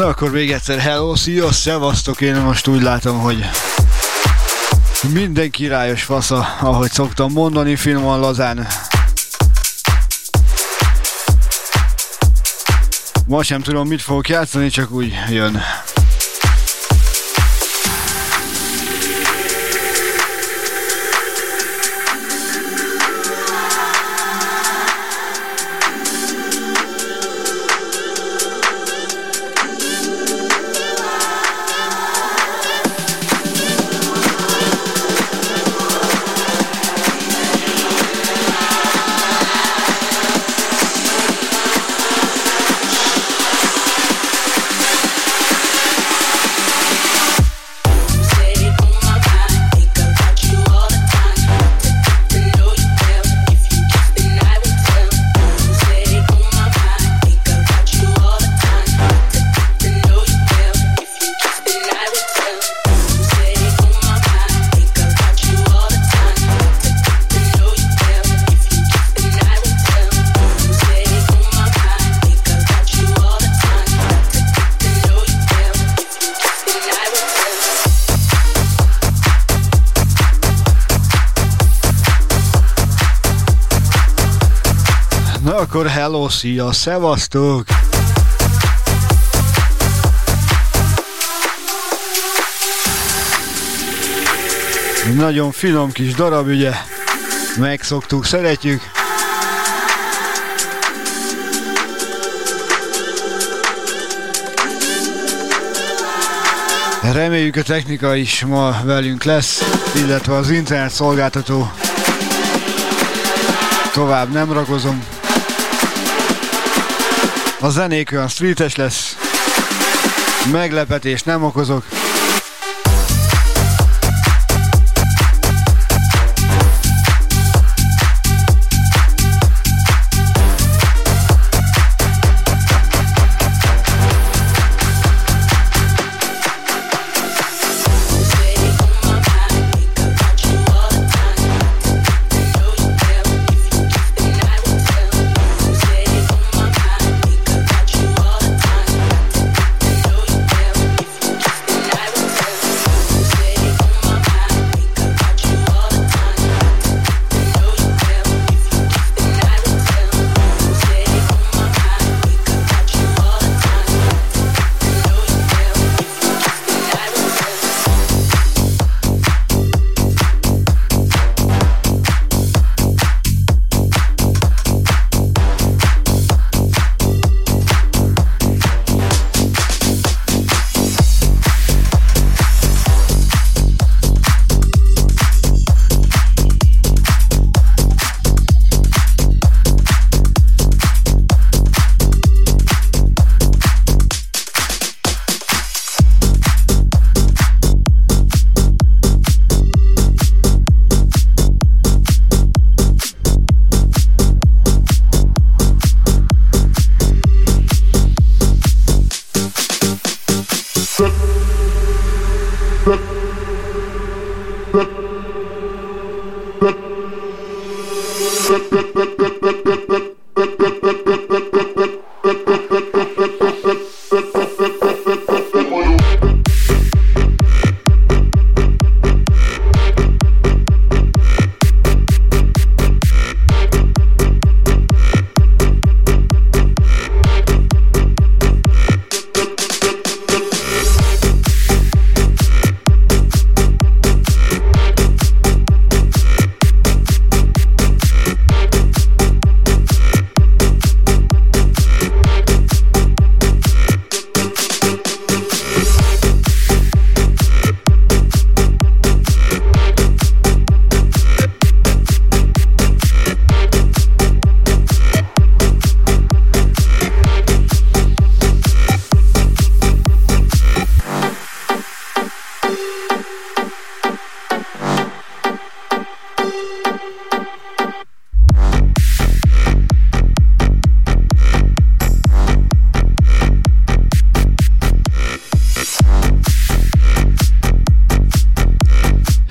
Na akkor még egyszer hello, szia, szevasztok, én most úgy látom, hogy minden királyos fasza, ahogy szoktam mondani, finoman lazán. Ma sem tudom mit fogok játszani, csak úgy jön. Szia, szevasztok! Nagyon finom kis darab, ugye? Megszoktuk, szeretjük. Reméljük a technika is ma velünk lesz, illetve az internet szolgáltató. Tovább nem rakozom. A zenék olyan streetes lesz. Meglepetés nem okozok.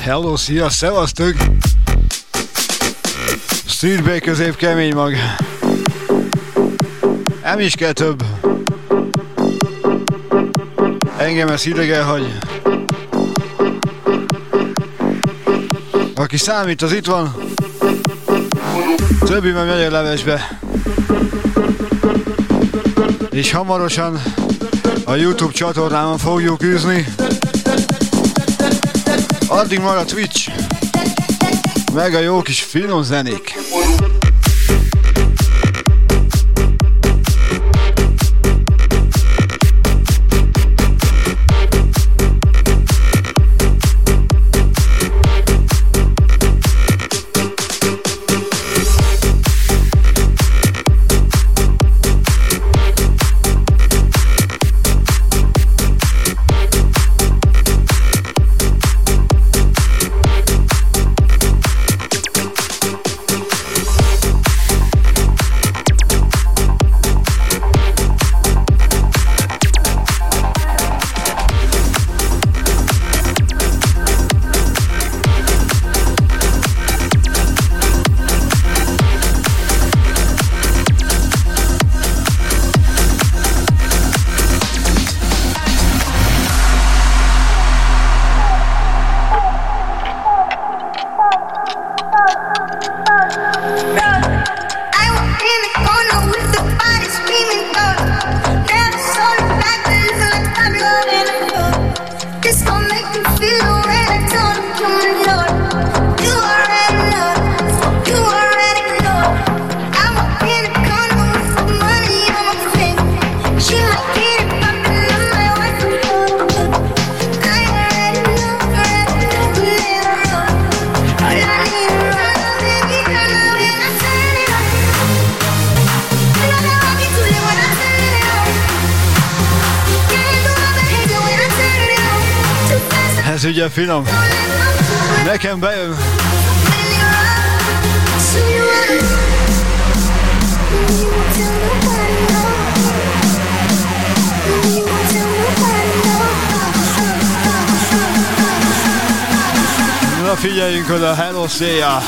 Hello, szia, szevasztok! Streetbay közép kemény mag. Nem is kell több. Engem ez idegen, hogy aki számít, az itt van. Többi meg megy a levesbe. És hamarosan a Youtube csatornámon fogjuk űzni. Addig a Twitch, meg a jó kis finom zenék. Na figyeljünk oda, hello, széjjel!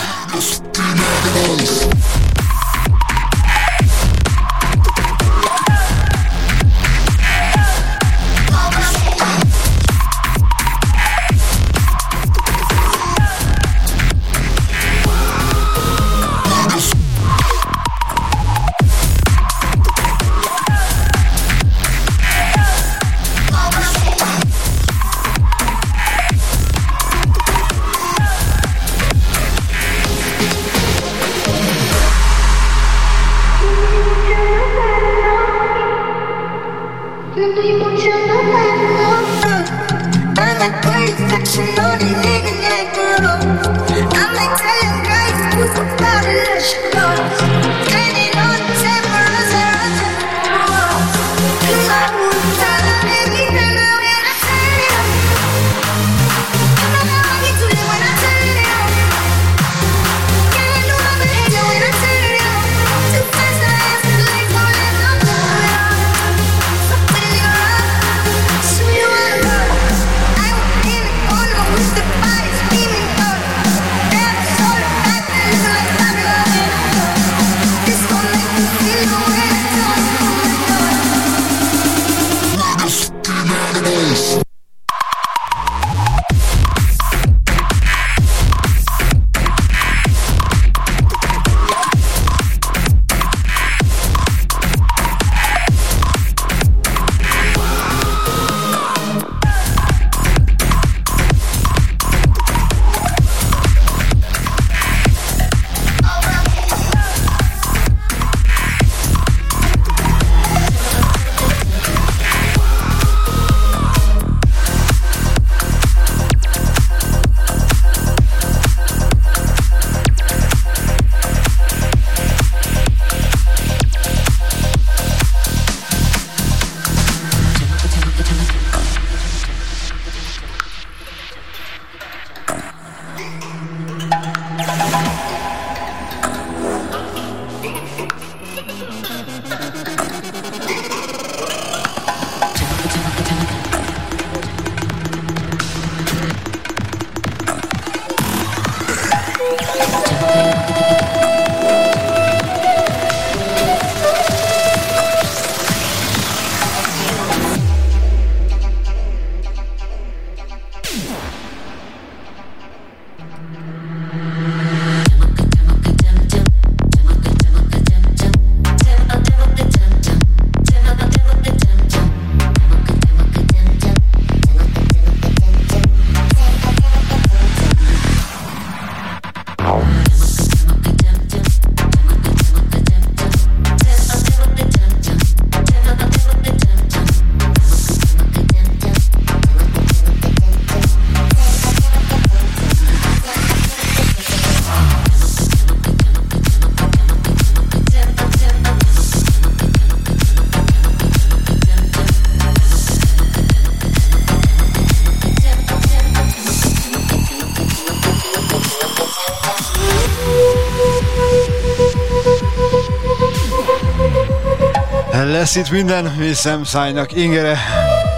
Lesz itt minden, viszem szájnak ingere.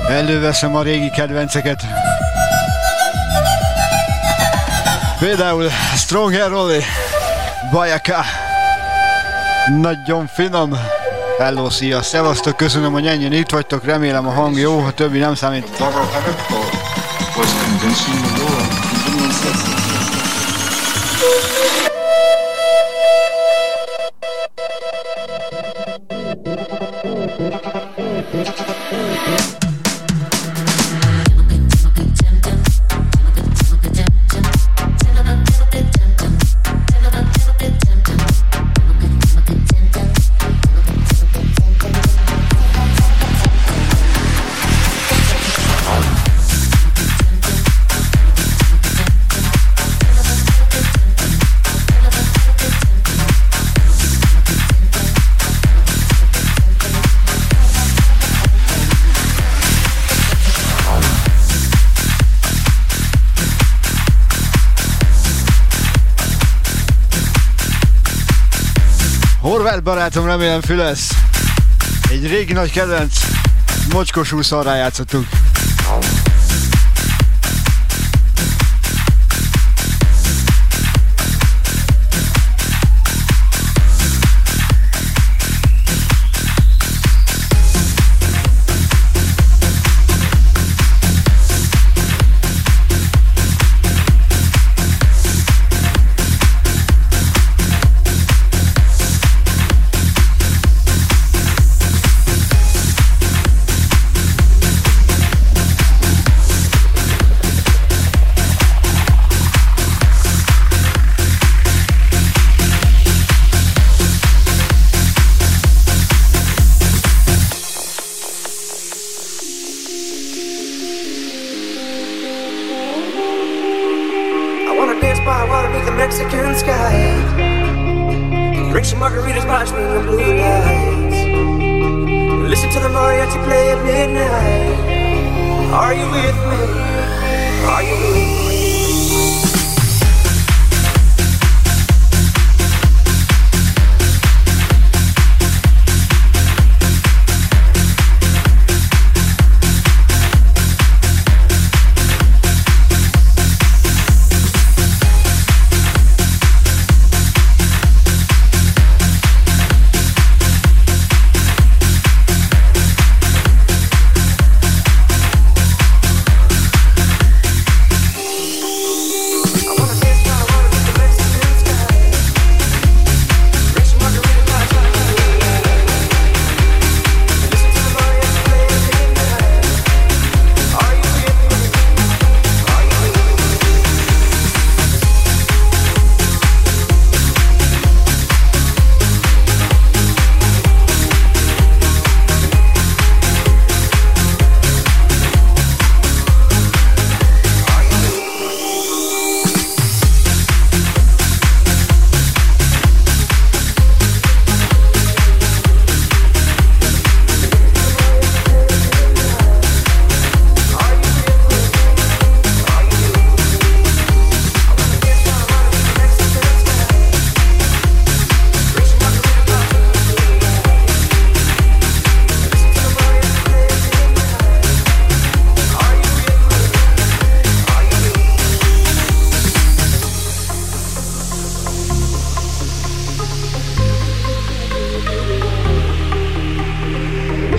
Előveszem a régi kedvenceket. Például Stronger Rolly, Bajaka. Nagyon finom. Hello, szia, szevasztok, köszönöm, hogy ennyien itt vagytok, remélem a hang jó, a többi nem számít. Barátom, remélem fülesz. Egy régi nagy kedvenc, mocskos úszalrá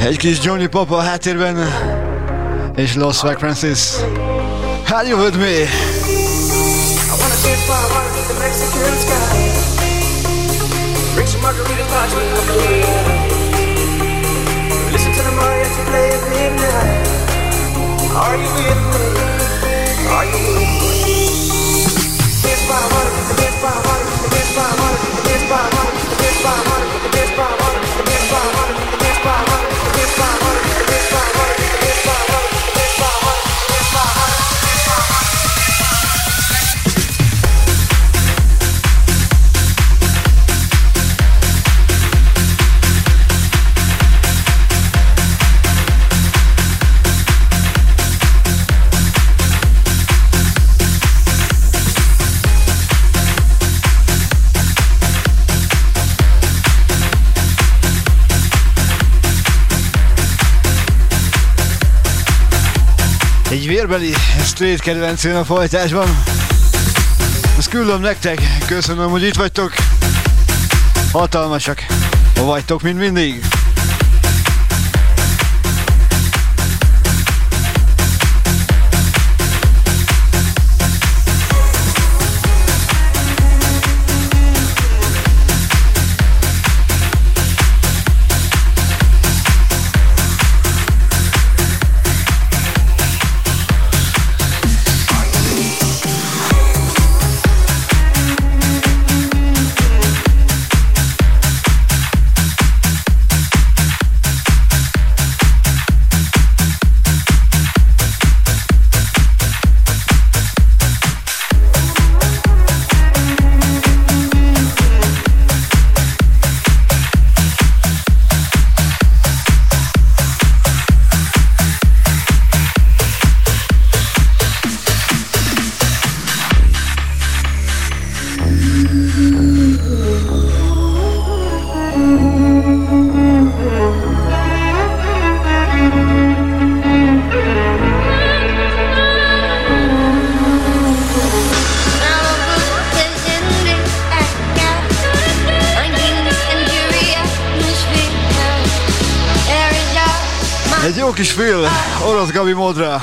játszottuk. kis Johnny Pop a háttérben, és Los Wack Francis. Are you with me? Listen to the mariachi play at midnight. Are you with me? Are you with me? By water, by water, by water, by water, by water, Egy vérbeli street kedvenc a folytásban. Ezt küldöm nektek, köszönöm, hogy itt vagytok. Hatalmasak, vagytok, mint mindig. Gabi Modra.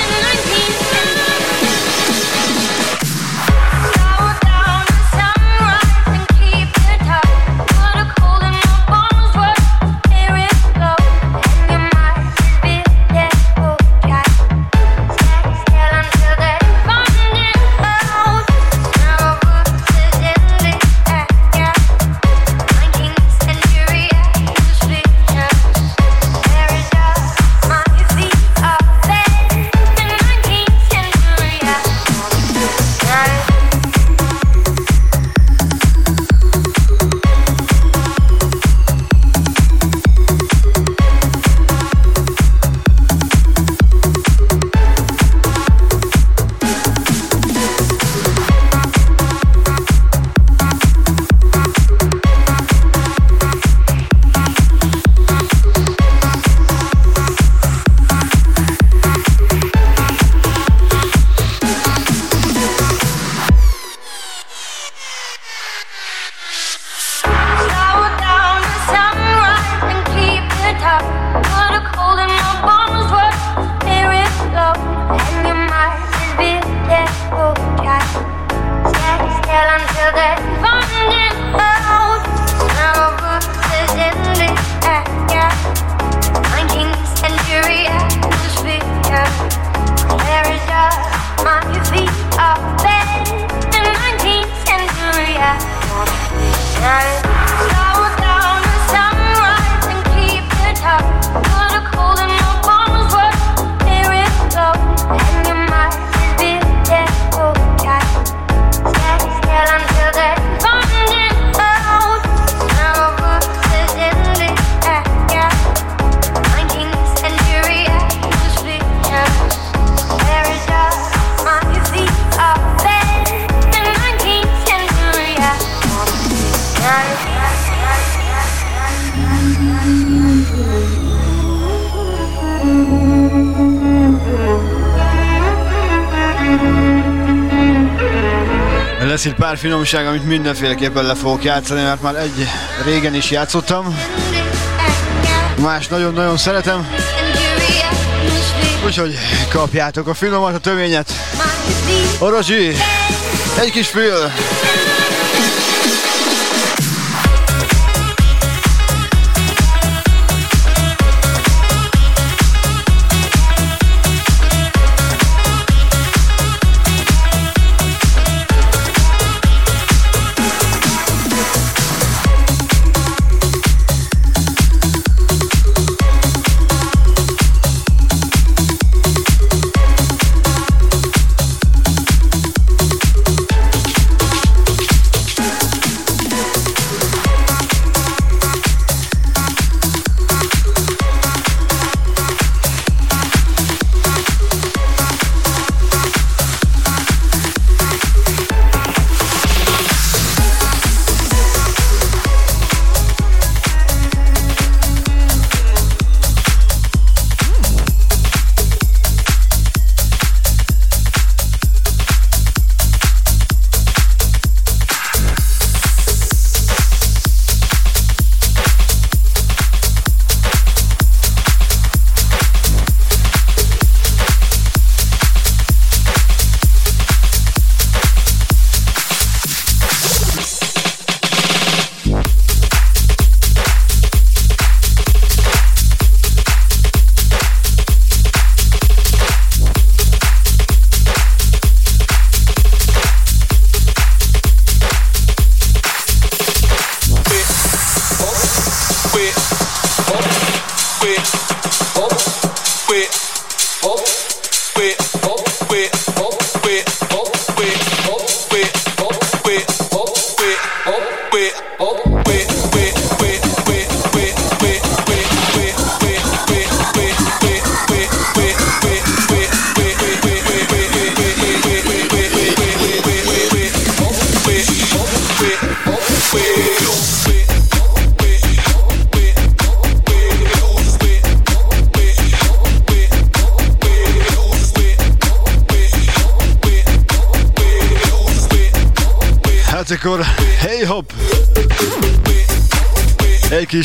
Finomság, amit mindenféleképpen le fogok játszani, mert már egy régen is játszottam. Más nagyon-nagyon szeretem. Úgyhogy kapjátok a finomat, a töményet. Orozsi, egy kis fül.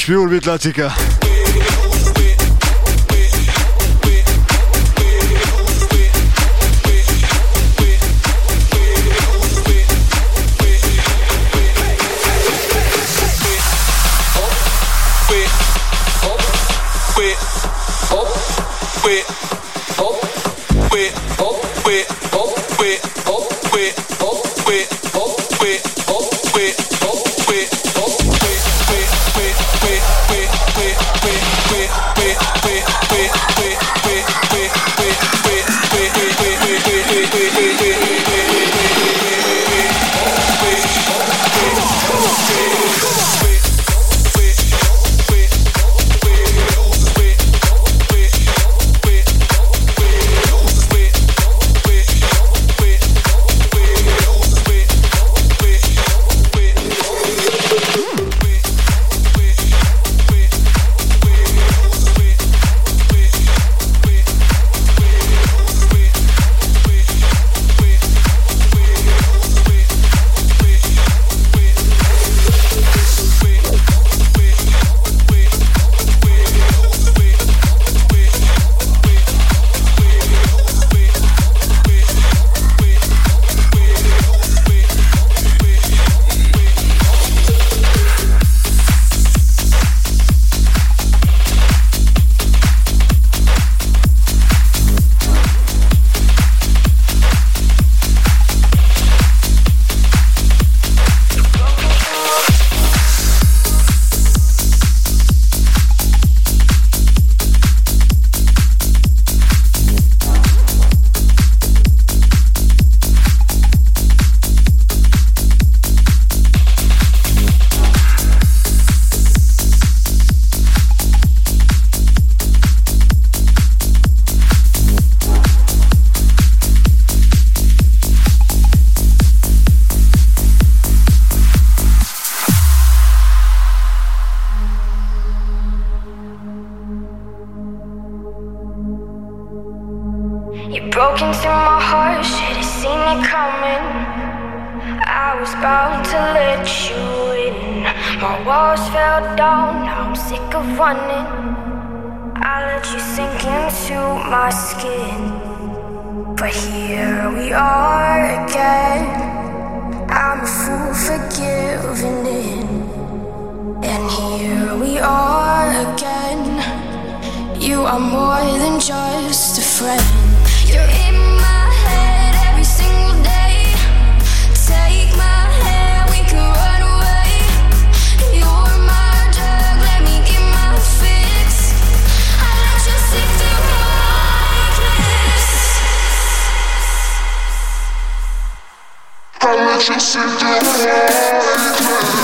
Egy kis Pure forgiven in. And here we are again. You are more than just a friend. you see that.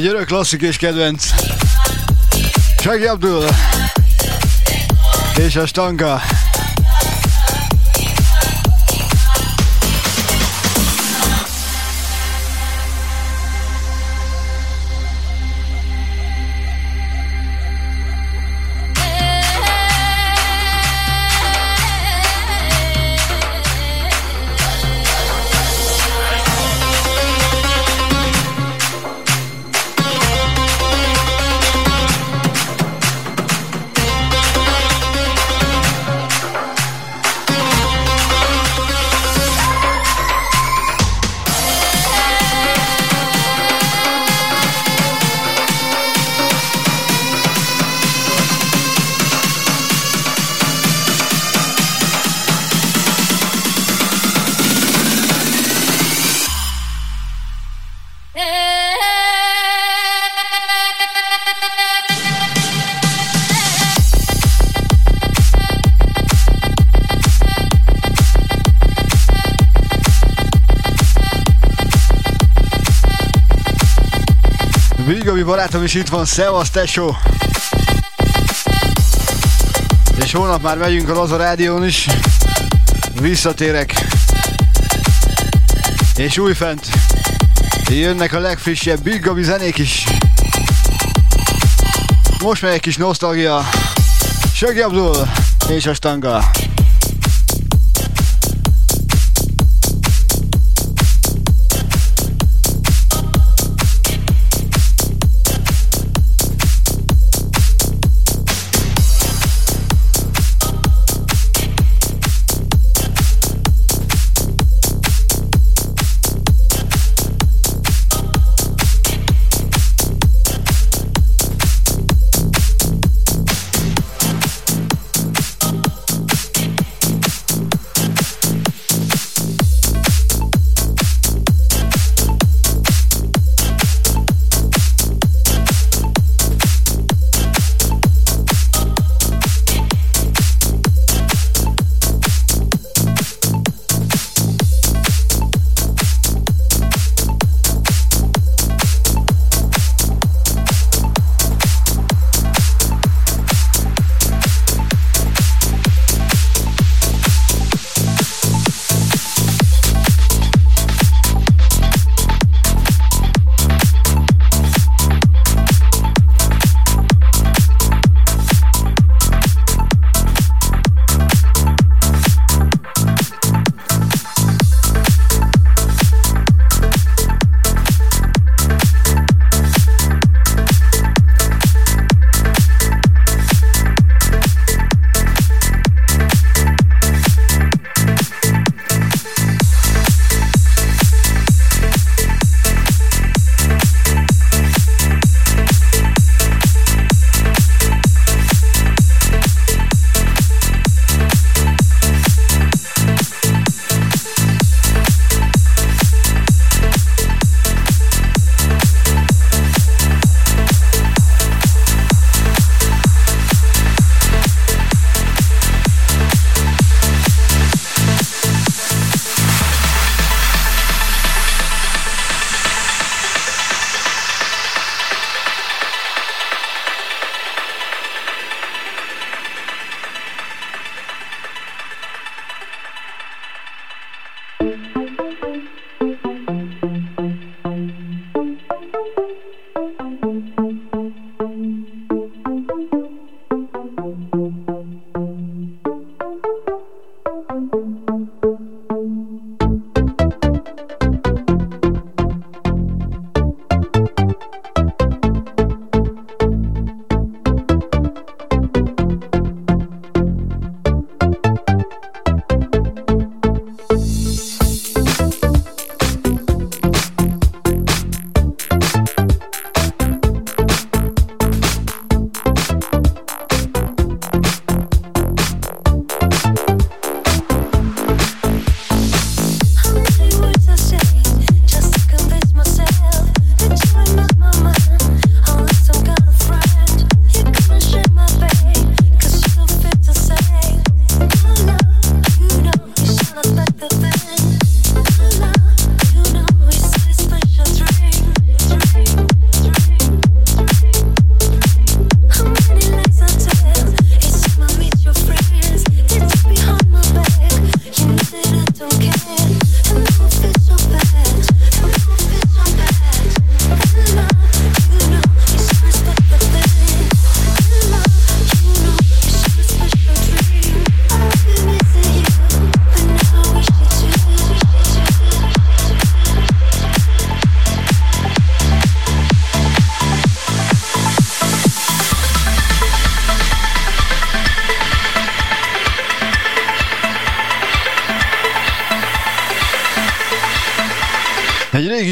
Egy örök klasszik és kedvenc. Shaggy Abdul. És a stanga. Barátom is itt van, szevasz tesó! És holnap már megyünk a Laza Rádión is. Visszatérek. És újfent jönnek a legfrissebb Big Gabi zenék is. Most megy egy kis nosztalgia. Sögi Abdul és a stanga.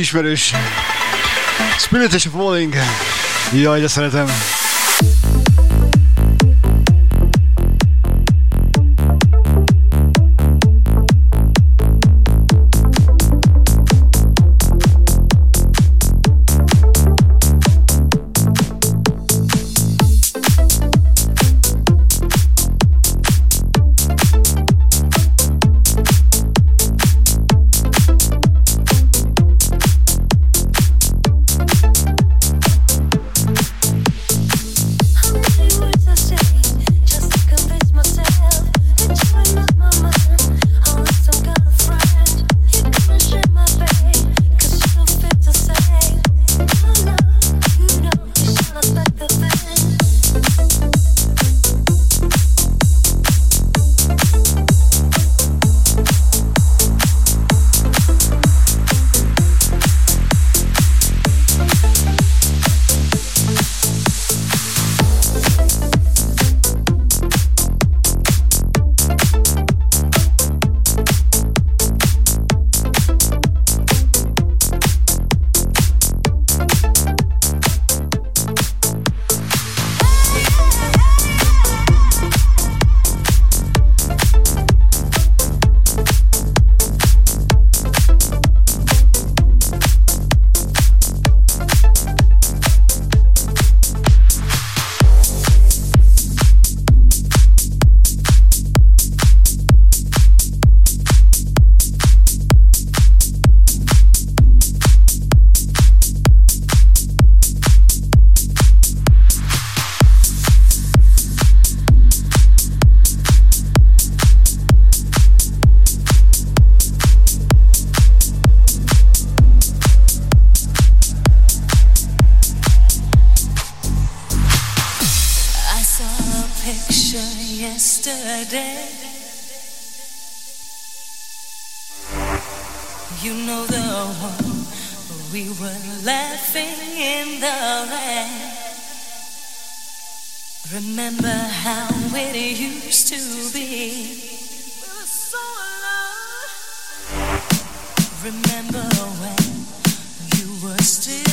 Ismerős. Spirit és Falling. Jaj, de szeretem. you know the one we were laughing in the rain. Remember how it used to be. Remember when you were still.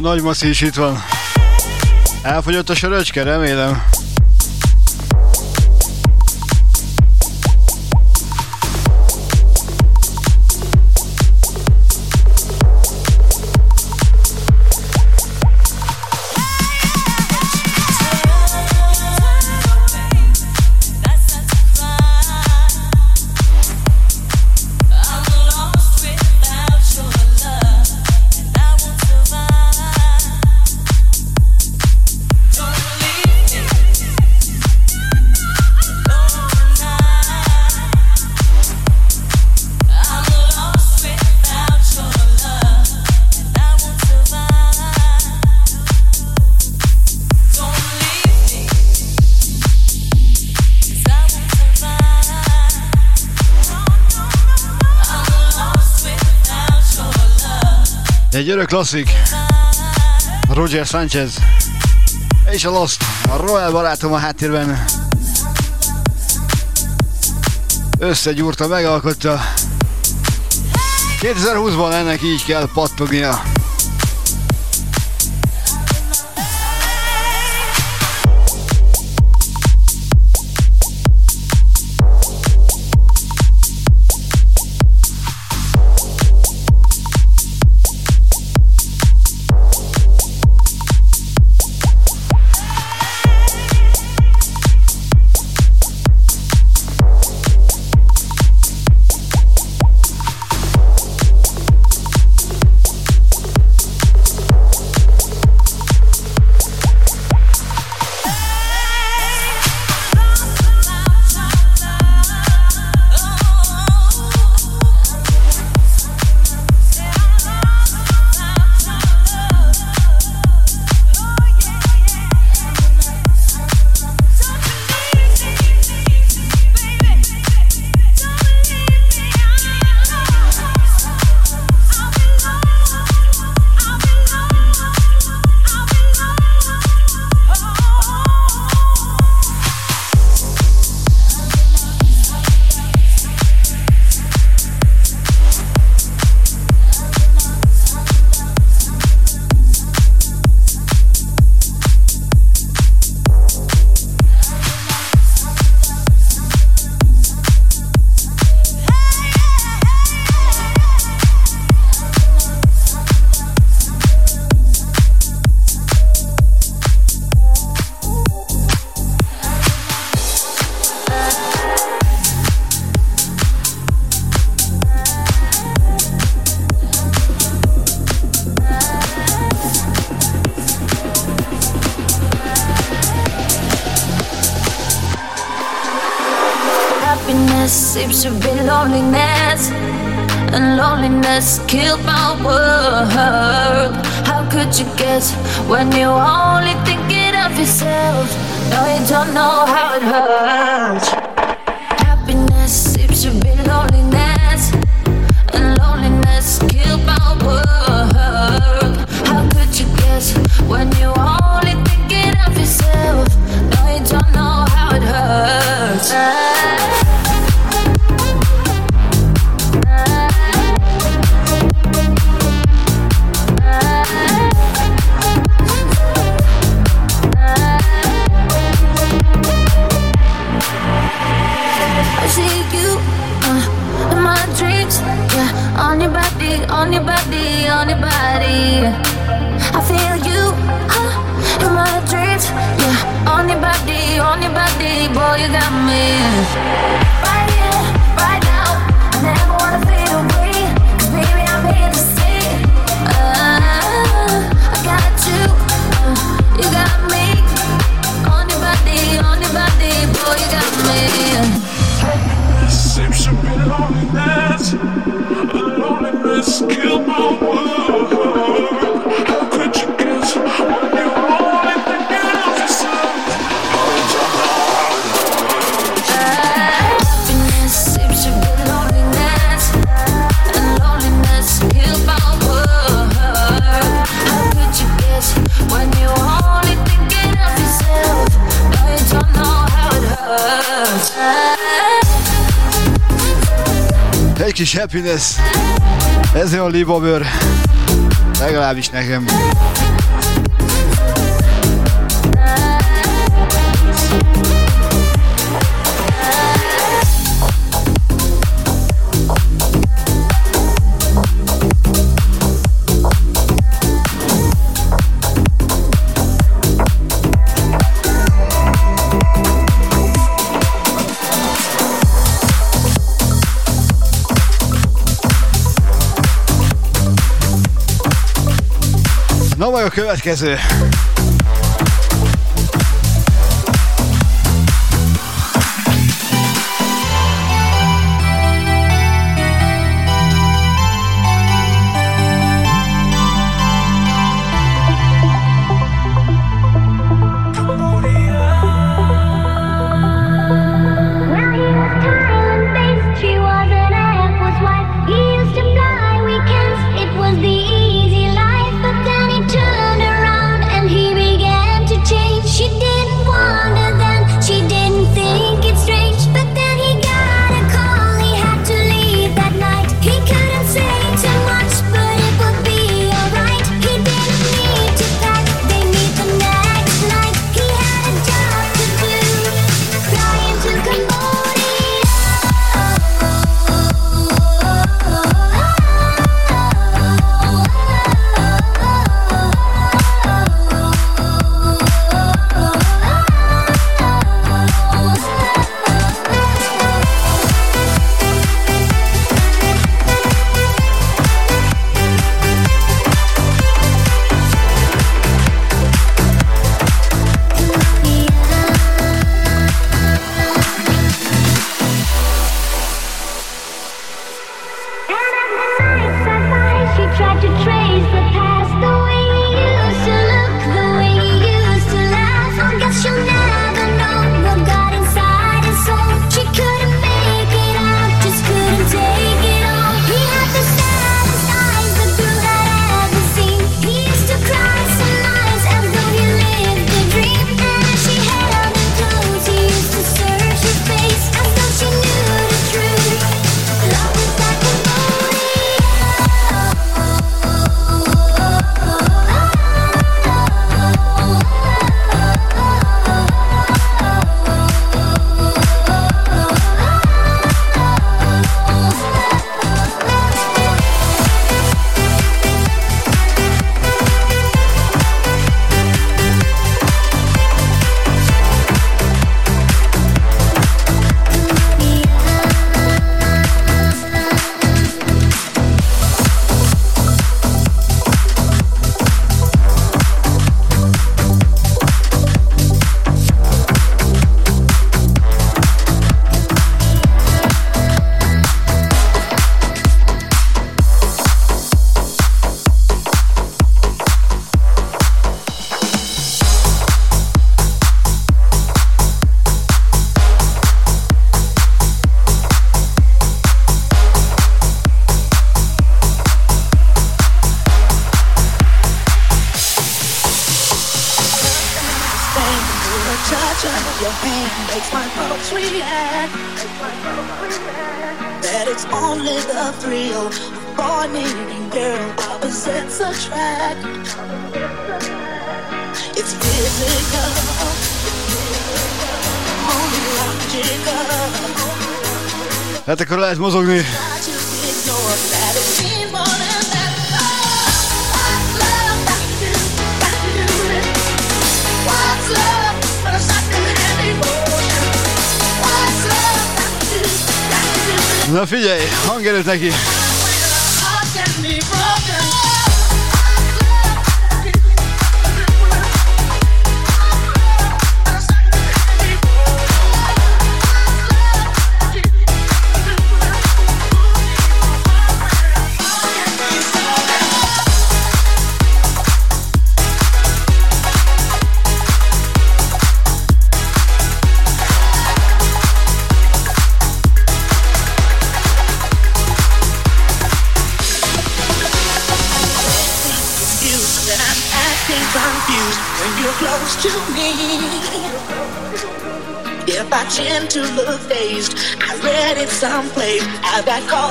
Nagy maszi is itt van. Elfogyott a söröcske, remélem. Örök klasszik. Roger Sanchez. És a Lost. A Royal barátom a háttérben. Összegyúrta, megalkotta. 2020-ban ennek így kell pattognia. Kis happiness. Ez olyan libabőr. Legalábbis nekem. Következő.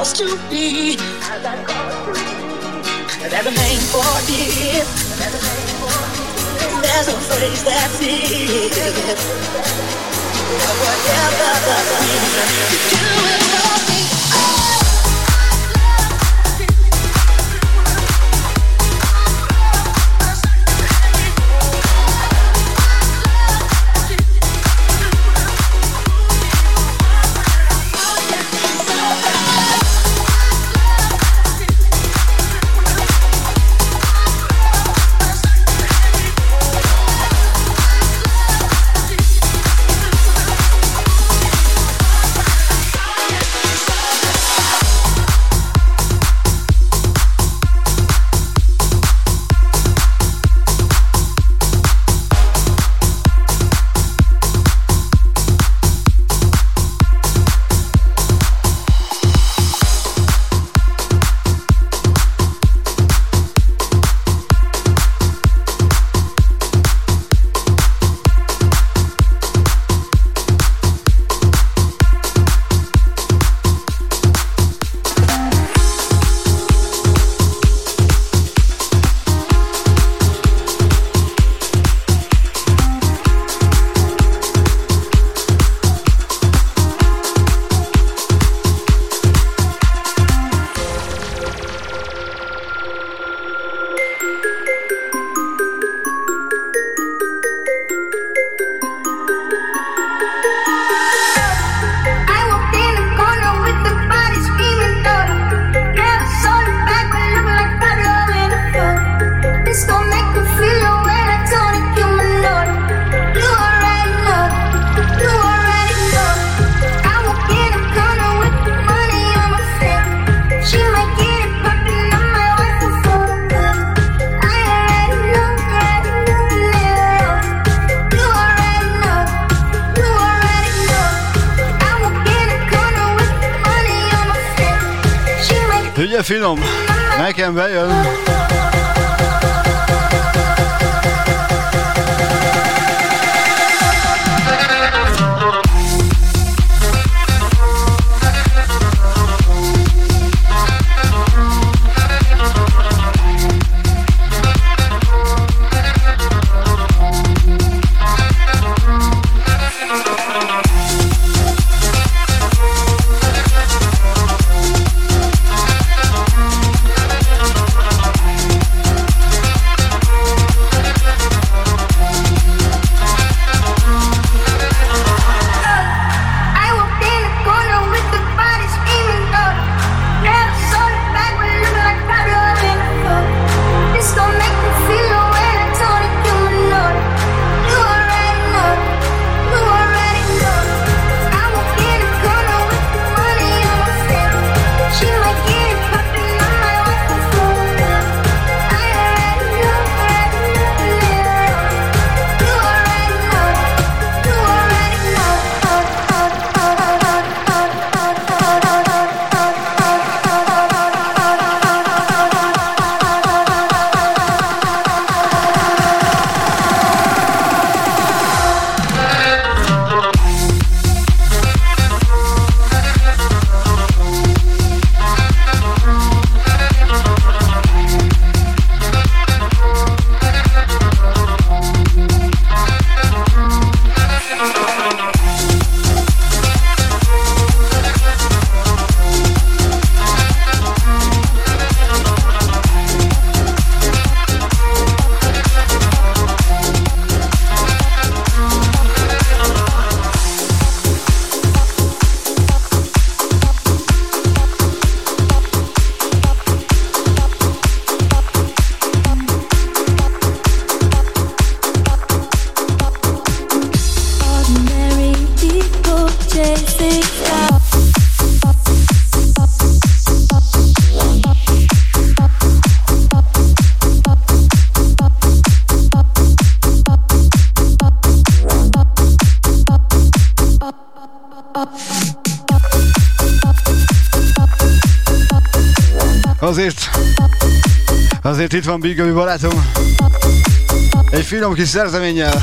caused to be. There's a name for it. There's a phrase that's it. Whatever the reason, do it. finom, nekem bejön. Azért itt van Big Gabi barátom. Egy finom kis szerzeménnyel.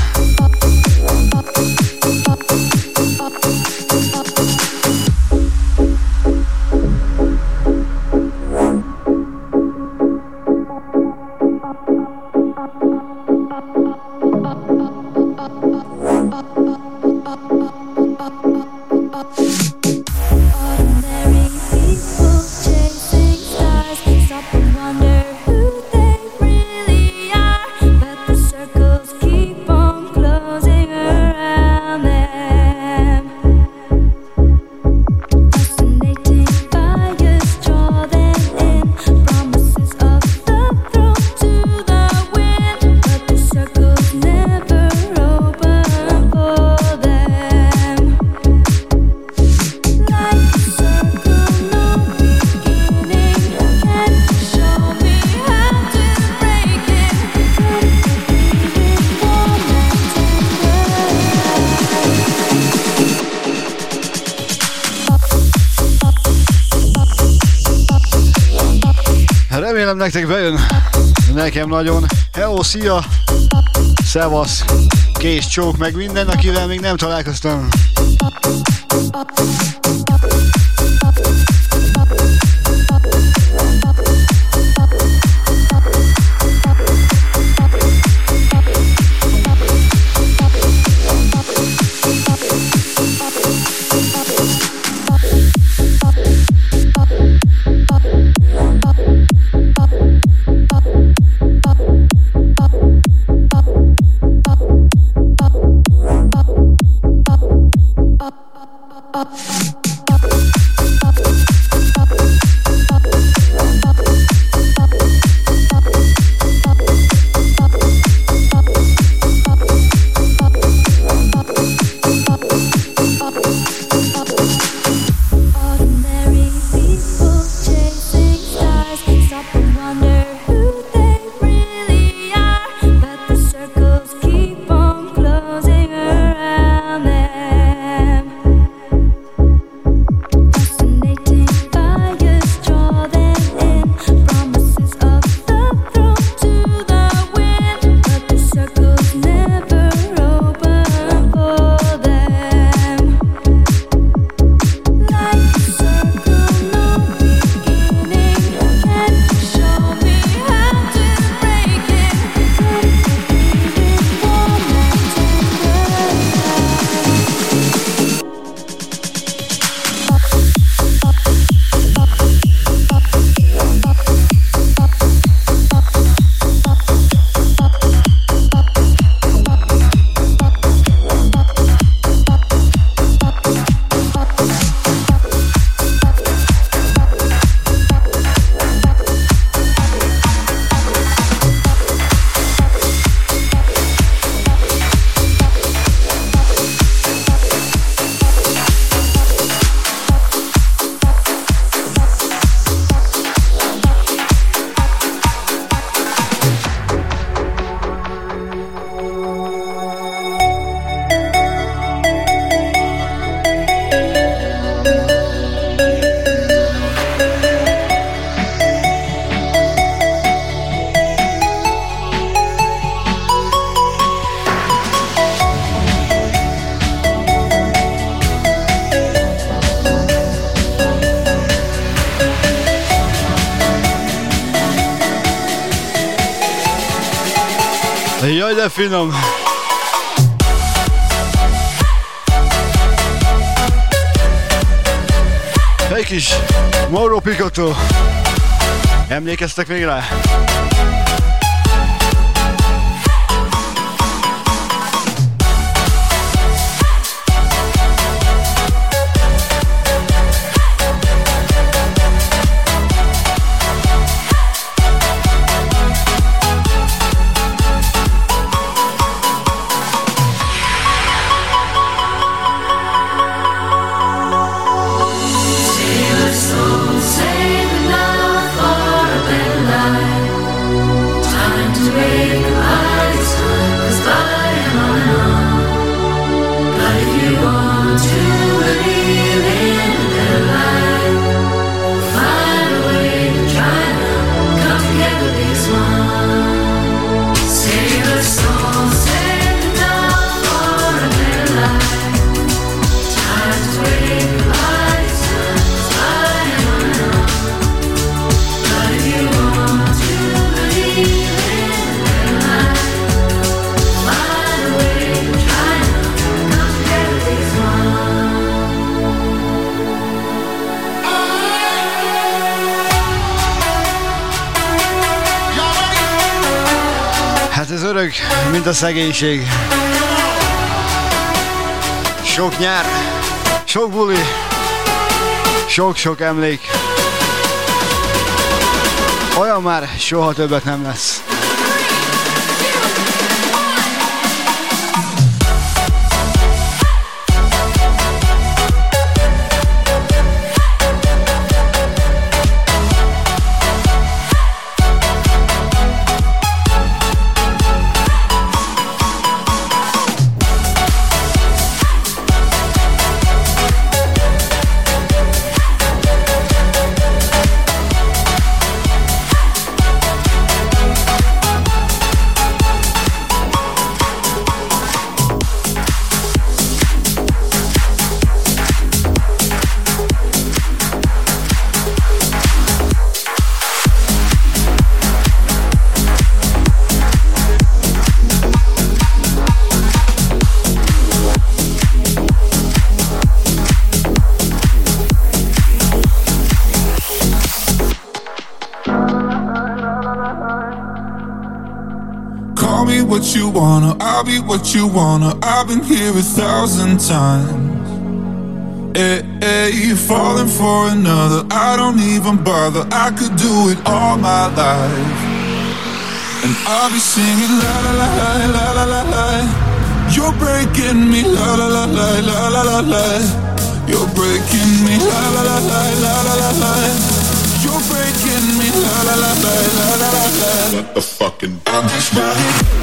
nekem nagyon. Hello, szia! Szevasz! Kész csók meg minden, akivel még nem találkoztam. finom. Egy kis Mauro Picotto. Emlékeztek még rá? 사랑 erők, mint a szegénység. Sok nyár, sok buli, sok-sok emlék. Olyan már soha többet nem lesz. you wanna. I've been here a thousand times. Hey, hey, you're falling for another. I don't even bother. I could do it all my life. And I'll be singing la la la la la la la. You're breaking me la la la la la la la la. You're breaking me la la la la la la la la. You're breaking me la la la la la la la la. What the fucking? I'm just.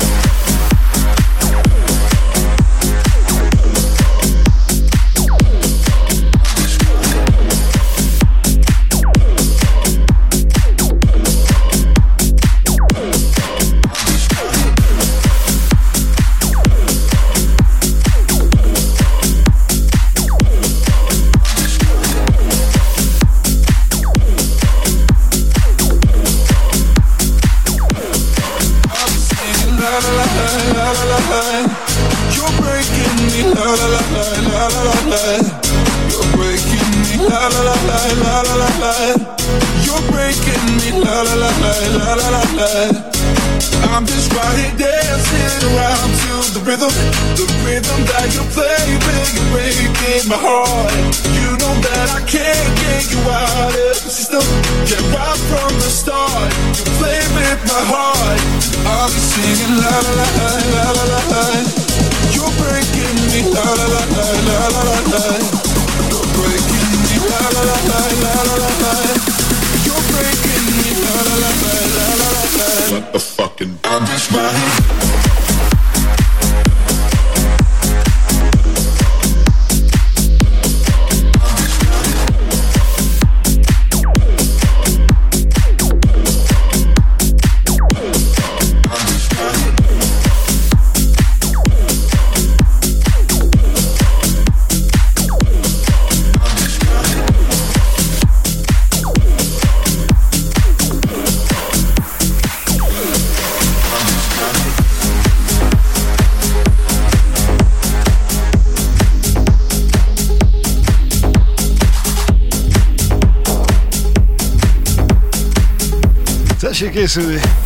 Ese de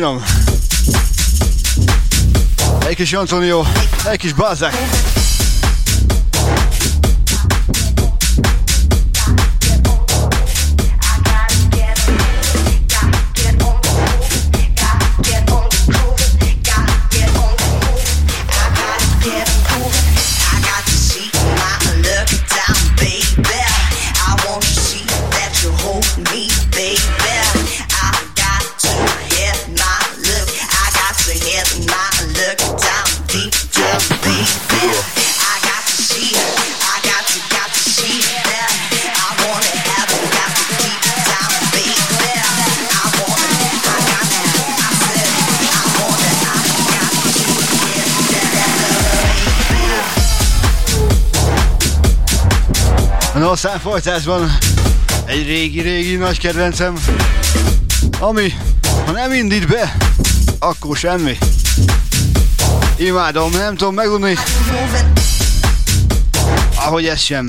finom. Egy kis Antonio, egy kis Bazák. Folytásban egy régi-régi nagy kedvencem, ami, ha nem indít be, akkor semmi. Imádom, nem tudom megunni, ahogy ez sem.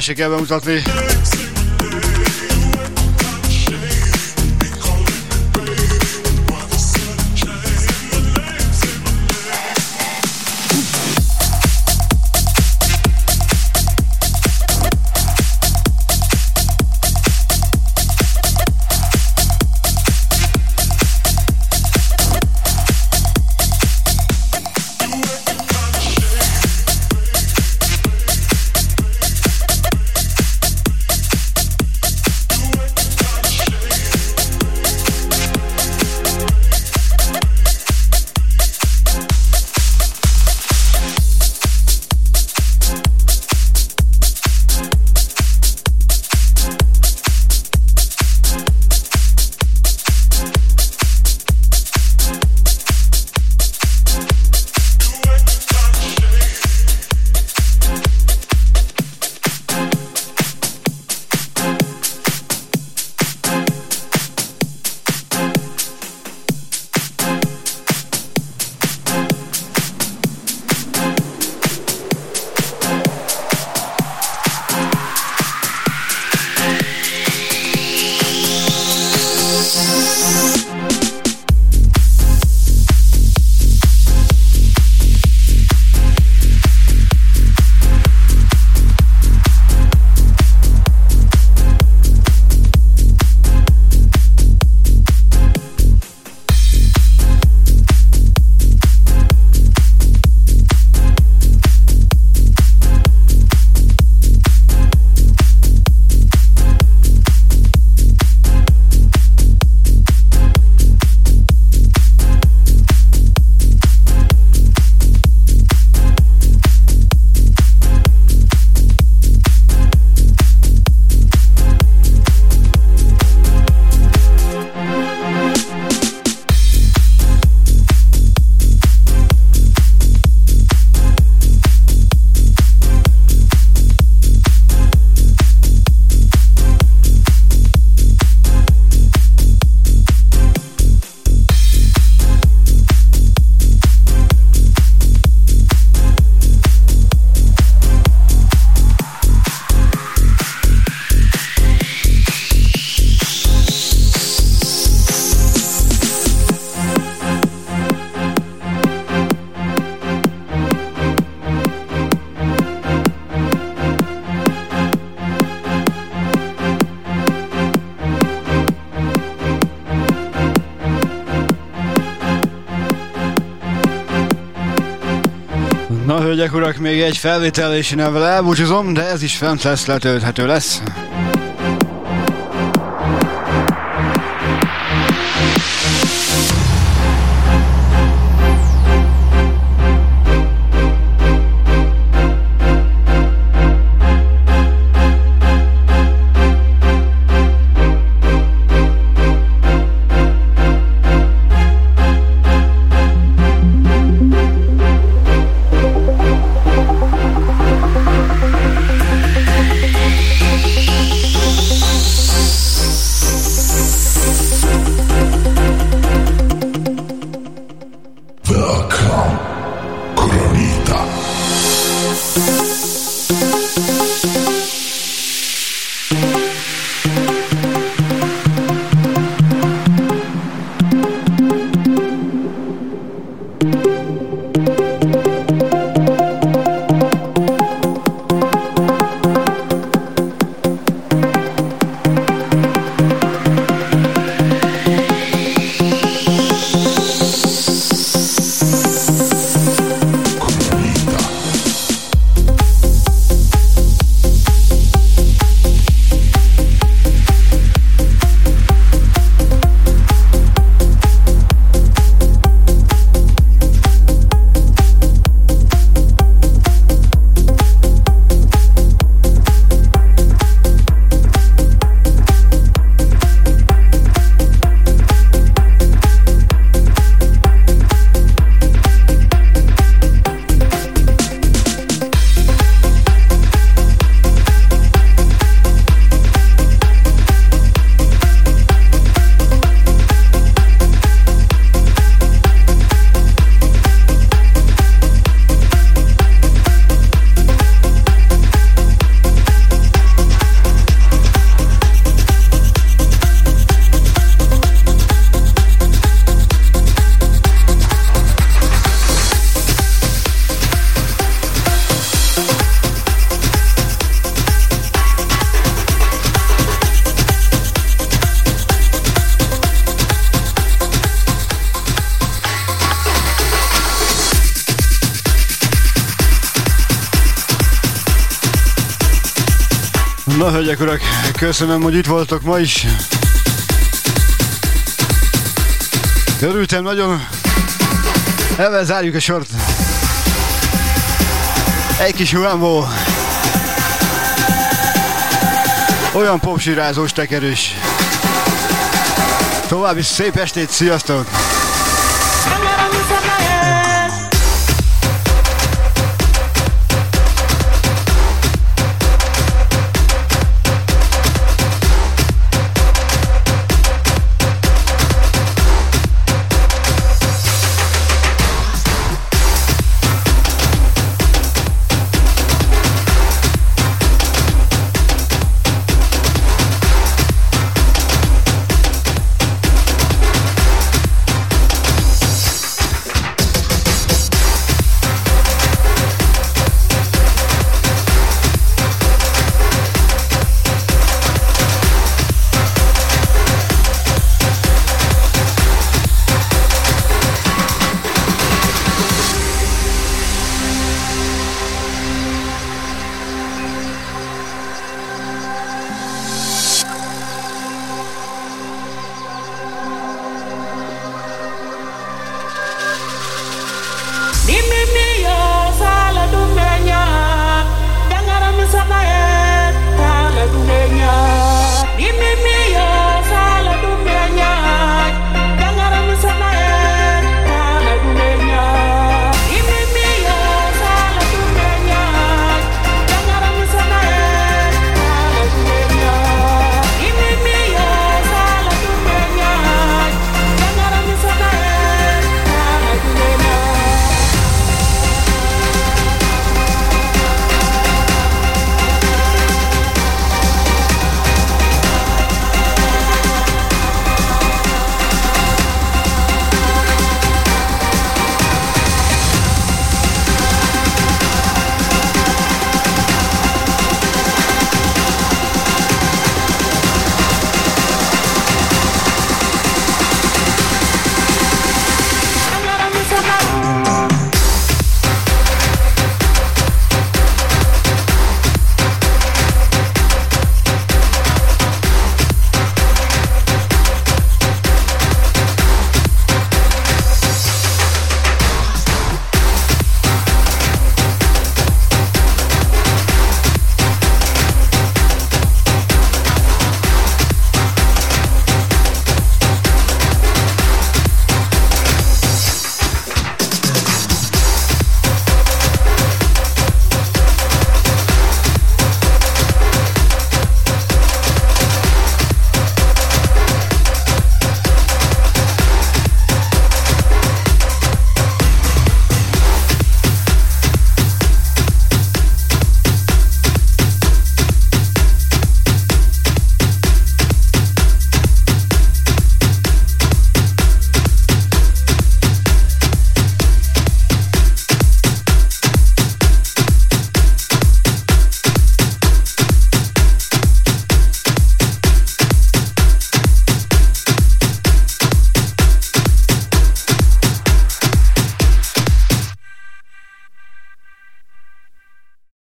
Se kell bemutatni. Hölgyek, urak, még egy felvétel és én elbúcsúzom, de ez is fent lesz, letölthető lesz. Hölgyek, urak, köszönöm, hogy itt voltok ma is. Örültem nagyon. Ebben zárjuk a sort. Egy kis huámból. Olyan popsirázós tekerős. További szép estét, sziasztok!